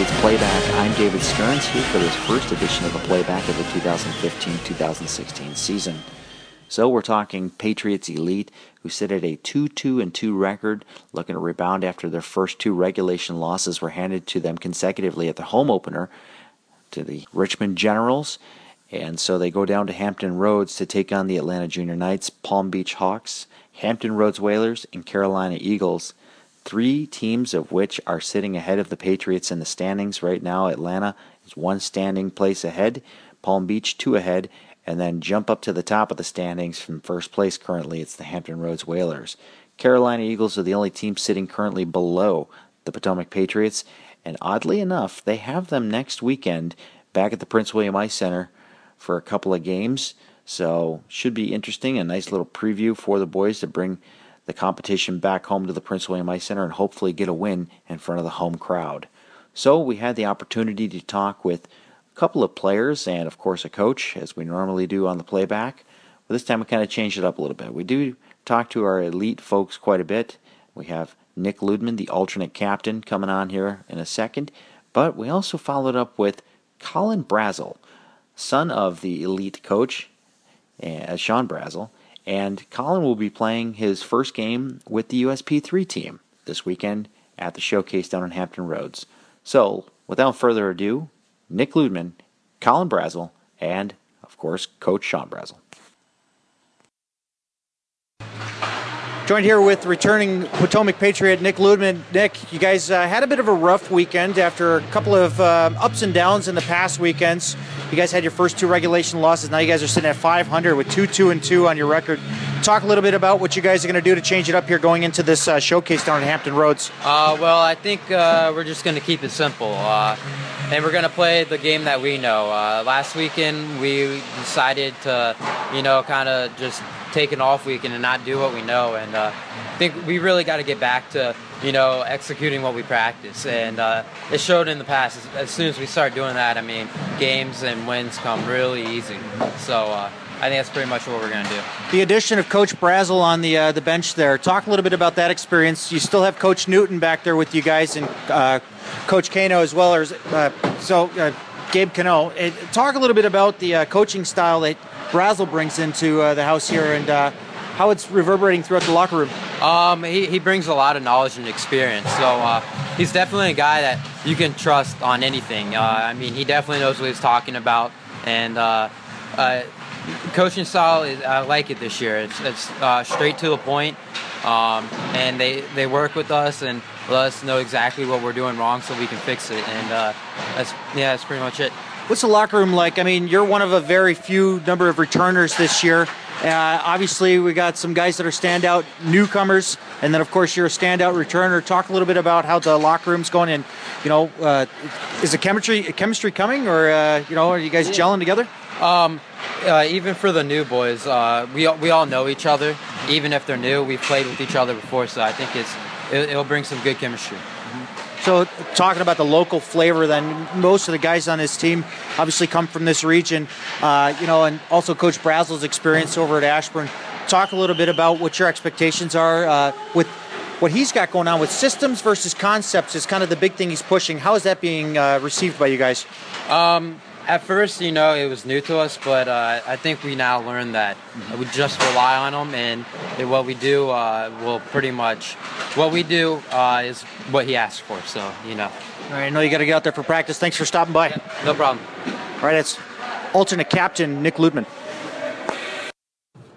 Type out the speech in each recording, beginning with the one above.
Patriots Playback. I'm David Stearns here for this first edition of a playback of the 2015-2016 season. So we're talking Patriots Elite, who sit at a 2-2 and 2 record, looking to rebound after their first two regulation losses were handed to them consecutively at the home opener to the Richmond Generals. And so they go down to Hampton Roads to take on the Atlanta Junior Knights, Palm Beach Hawks, Hampton Roads Whalers, and Carolina Eagles three teams of which are sitting ahead of the Patriots in the standings right now. Atlanta is one standing place ahead, Palm Beach two ahead, and then jump up to the top of the standings from first place currently. It's the Hampton Roads Whalers. Carolina Eagles are the only team sitting currently below the Potomac Patriots, and oddly enough, they have them next weekend back at the Prince William Ice Center for a couple of games. So should be interesting. A nice little preview for the boys to bring the competition back home to the Prince William Ice Center and hopefully get a win in front of the home crowd. So we had the opportunity to talk with a couple of players and, of course, a coach, as we normally do on the playback. But this time we kind of changed it up a little bit. We do talk to our elite folks quite a bit. We have Nick Ludman, the alternate captain, coming on here in a second. But we also followed up with Colin Brazel, son of the elite coach, uh, Sean Brazel, and Colin will be playing his first game with the USP3 team this weekend at the showcase down in Hampton Roads. So, without further ado, Nick Ludman, Colin Brazel, and, of course, Coach Sean Brazel. Joined here with returning Potomac Patriot Nick Ludman. Nick, you guys uh, had a bit of a rough weekend after a couple of uh, ups and downs in the past weekends. You guys had your first two regulation losses. Now you guys are sitting at 500 with two, two, and two on your record. Talk a little bit about what you guys are going to do to change it up here going into this uh, showcase down at Hampton Roads. Uh, well, I think uh, we're just going to keep it simple, uh, and we're going to play the game that we know. last weekend we decided to, you know, kind of just take an off week and not do what we know. And uh, I think we really got to get back to you know executing what we practice. And uh, it showed in the past. As, as, soon as we start doing that, I mean, games and wins come really easy. So. Uh, I think that's pretty much what we're going to do. The addition of Coach Brazel on the uh, the bench there. Talk a little bit about that experience. You still have Coach Newton back there with you guys, and uh, Coach Cano as well. As, uh, so, Gabe Cano. talk a little bit about the coaching style that Brazel brings into uh, the house here and uh, how it's reverberating throughout the locker room. Um, he, he brings a lot of knowledge and experience. So uh, he's definitely a guy that you can trust on anything. Uh, I mean, he definitely knows what he's talking about. And uh, uh, coaching style, is, I like it this year. It's, it's straight to the point. Um, and they, they work with us and let us know exactly what we're doing wrong so we can fix it. And that's, yeah, that's pretty much it. What's the locker room like? I mean, you're one of a very few number of returners this year. Uh, obviously, we got some guys that are standout newcomers, and then of course you're a standout returner. Talk a little bit about how the locker room's going, and you know, uh, is the chemistry chemistry coming, or uh, you know, are you guys gelling together? Um, uh, even for the new boys, uh, we we all know each other. Even if they're new, we've played with each other before, so I think it's it, will bring some good chemistry. So, talking about the local flavor, then most of the guys on this team obviously come from this region, uh, you know, and also Coach Brazel's experience over at Ashburn. Talk a little bit about what your expectations are uh, with what he's got going on with systems versus concepts is kind of the big thing he's pushing. How is that being uh, received by you guys? Um, at first, you know, it was new to us, but uh, I think we now learned that we just rely on them, and what we do uh, will pretty much what we do uh, is what he asked for. So you know. All right, I know you got to get out there for practice. Thanks for stopping by. No problem. All right, it's alternate captain Nick Ludman.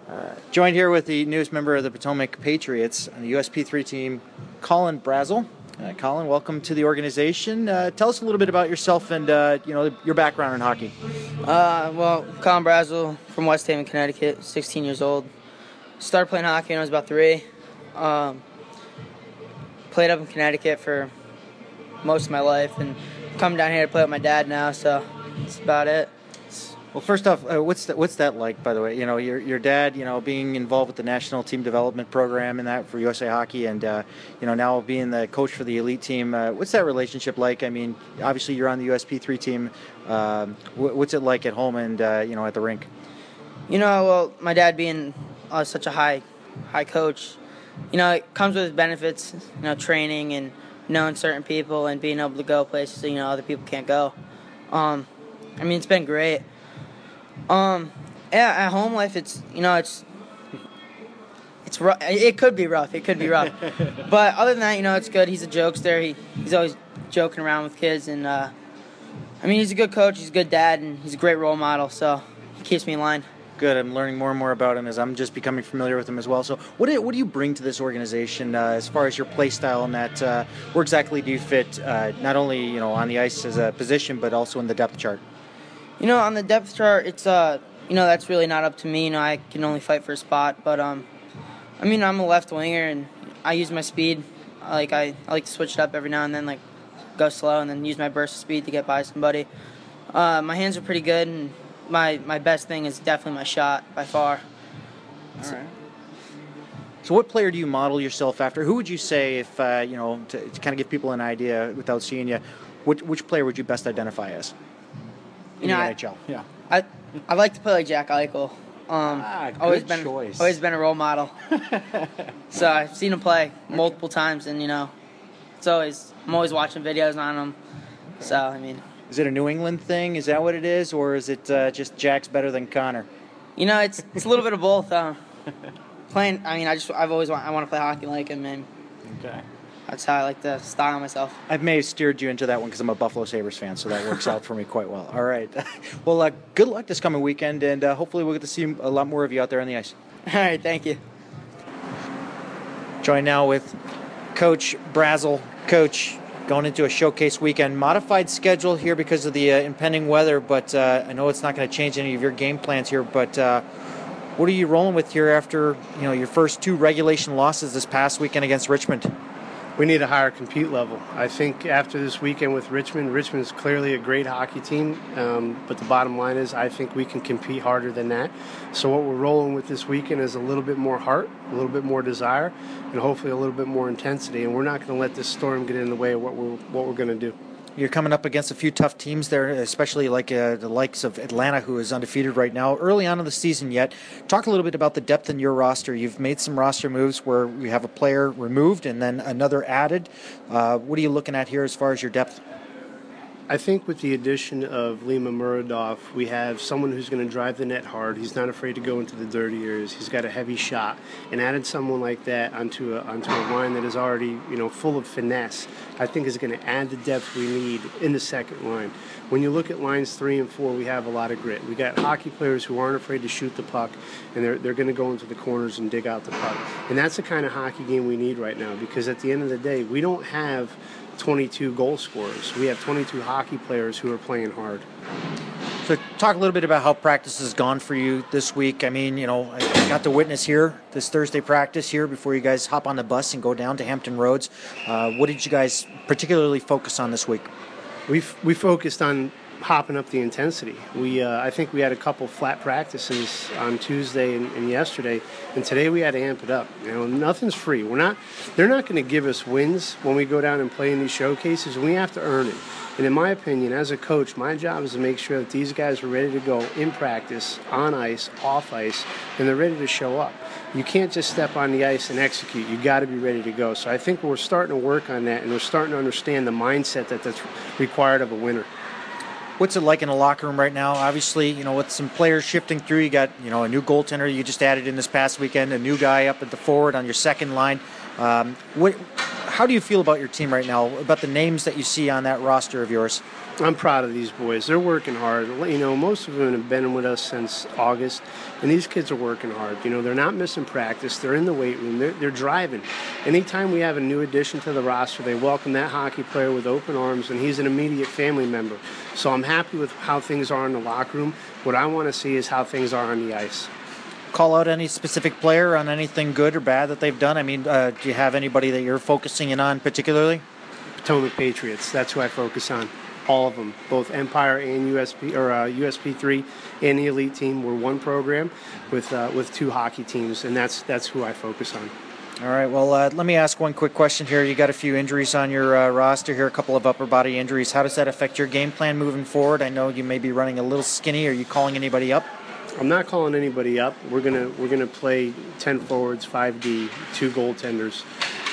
Uh, joined here with the newest member of the Potomac Patriots, the USP3 team, Colin Brazel. Uh, Colin, welcome to the organization. Uh, tell us a little bit about yourself and uh, you know your background in hockey. Uh, well, Colin Brazel from West Haven, Connecticut, 16 years old. Started playing hockey when I was about three. Um, played up in Connecticut for most of my life, and come down here to play with my dad now. So that's about it. Well, first off, uh, what's that, what's that like? By the way, you know your your dad, you know, being involved with the national team development program and that for USA Hockey, and uh, you know now being the coach for the elite team. Uh, what's that relationship like? I mean, obviously you're on the USP three team. Um, what's it like at home and uh, you know at the rink? You know, well, my dad being uh, such a high high coach, you know, it comes with benefits. You know, training and knowing certain people and being able to go places you know other people can't go. Um, I mean, it's been great. Um, yeah, at home life, it's you know, it's it's rough. It could be rough. It could be rough. but other than that, you know, it's good. He's a jokester. He he's always joking around with kids, and uh, I mean, he's a good coach. He's a good dad, and he's a great role model. So he keeps me in line. Good. I'm learning more and more about him as I'm just becoming familiar with him as well. So, what do, what do you bring to this organization uh, as far as your play style and that? Uh, where exactly do you fit? Uh, not only you know on the ice as a position, but also in the depth chart. You know, on the depth chart, it's uh, you know, that's really not up to me. You know, I can only fight for a spot. But um, I mean, I'm a left winger, and I use my speed. Like I, I like to switch it up every now and then, like go slow and then use my burst of speed to get by somebody. Uh, my hands are pretty good, and my my best thing is definitely my shot by far. All right. So, what player do you model yourself after? Who would you say, if uh, you know, to, to, kind of give people an idea without seeing you, which, which player would you best identify as? You know, the NHL. I, yeah. I I like to play like Jack Eichel. Um, ah, always been choice. always been a role model. so I've seen him play multiple times, and you know, it's always I'm always watching videos on him. So I mean. Is it a New England thing? Is that what it is, or is it uh, just Jack's better than Connor? You know, it's it's a little bit of both. Uh, playing, I mean, I just I've always want I want to play hockey like him, and okay. That's how I like to style myself. I may have steered you into that one because I'm a Buffalo Sabres fan, so that works out for me quite well. All right. Well, uh, good luck this coming weekend, and uh, hopefully we'll get to see a lot more of you out there on the ice. All right. Thank you. Joined now with Coach Brazel. Coach, going into a showcase weekend. Modified schedule here because of the uh, impending weather, but uh, I know it's not going to change any of your game plans here. But uh, what are you rolling with here after you know your first two regulation losses this past weekend against Richmond? We need a higher compete level. I think after this weekend with Richmond, Richmond's clearly a great hockey team, um, but the bottom line is I think we can compete harder than that. So what we're rolling with this weekend is a little bit more heart, a little bit more desire, and hopefully a little bit more intensity. And we're not going to let this storm get in the way of what we're what we're going to do. You're coming up against a few tough teams there, especially like uh, the likes of Atlanta, who is undefeated right now. Early on in the season, yet talk a little bit about the depth in your roster. You've made some roster moves where you have a player removed and then another added. Uh, what are you looking at here as far as your depth? I think with the addition of Lima Muradov, we have someone who's going to drive the net hard. He's not afraid to go into the dirty areas. He's got a heavy shot, and added someone like that onto a onto a line that is already you know full of finesse. I think is going to add the depth we need in the second line. When you look at lines three and four, we have a lot of grit. We got hockey players who aren't afraid to shoot the puck, and they're they're going to go into the corners and dig out the puck. And that's the kind of hockey game we need right now because at the end of the day, we don't have 22 goal scorers. We have 22 hockey players who are playing hard. So, talk a little bit about how practice has gone for you this week. I mean, you know, I got to witness here this Thursday practice here before you guys hop on the bus and go down to Hampton Roads. Uh, what did you guys particularly focus on this week? We we focused on hopping up the intensity. We, uh, I think we had a couple flat practices on Tuesday and, and, yesterday, and today we had to amp it up. You know, nothing's free. We're not. They're not going to give us wins when we go down and play in these showcases. We have to earn it. And in my opinion, as a coach, my job is to make sure that these guys are ready to go in practice, on ice, off ice, and they're ready to show up. You can't just step on the ice and execute. You got to be ready to go. So I think we're starting to work on that, and we're starting to understand the mindset that that's required of a winner what's it like in the locker room right now? Obviously, you know, with some players shifting through, you got you know a new goaltender you just added in this past weekend, a new guy up at the forward on your second line. Um, what, how do you feel about your team right now? About the names that you see on that roster of yours? I'm proud of these boys. They're working hard. You know, most of them have been with us since August, and these kids are working hard. You know, they're not missing practice. They're in the weight room. They're, they're driving. Anytime we have a new addition to the roster, they welcome that hockey player with open arms, and he's an immediate family member. So I'm happy with how things are in the locker room. What I want to see is how things are on the ice call out any specific player on anything good or bad that they've done? I mean, uh, do you have anybody that you're focusing in on particularly? Potomac Patriots. That's who I focus on all of them, both Empire and USP or uh, USP three and the elite team were one program with uh, with two hockey teams, and that's that's who I focus on. All right. Well, uh, let me ask one quick question here. You got a few injuries on your uh, roster here, a couple of upper body injuries. How does that affect your game plan moving forward? I know you may be running a little skinny. Are you calling anybody up? I'm not calling anybody up. We're gonna we're gonna play ten forwards, five D, two goaltenders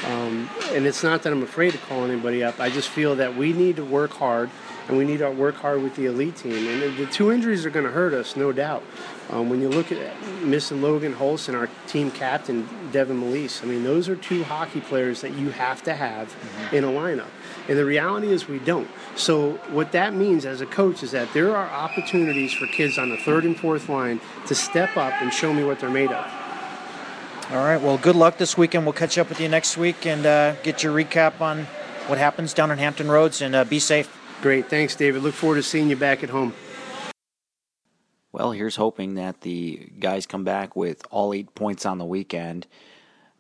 Um, and it's not that I'm afraid to call anybody up. I just feel that we need to work hard, and we need to work hard with the elite team. And the two injuries are going to hurt us, no doubt. Um, when you look at missing Logan Holst and our team captain Devin Malise, I mean those are two hockey players that you have to have mm-hmm. in a lineup. And the reality is we don't. So what that means as a coach is that there are opportunities for kids on the third and fourth line to step up and show me what they're made of. All right. Well, good luck this weekend. We'll catch up with you next week and uh, get your recap on what happens down in Hampton Roads. And uh, be safe. Great. Thanks, David. Look forward to seeing you back at home. Well, here's hoping that the guys come back with all eight points on the weekend.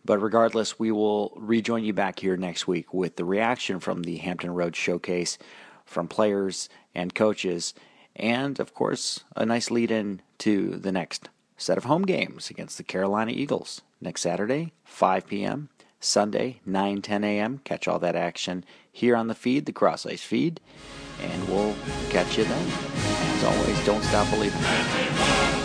But regardless, we will rejoin you back here next week with the reaction from the Hampton Roads Showcase from players and coaches, and of course, a nice lead in to the next set of home games against the Carolina Eagles next Saturday, 5 p.m., Sunday, 9 10 a.m. Catch all that action here on the feed, the Cross Ice feed and we'll catch you then. As always, don't stop believing.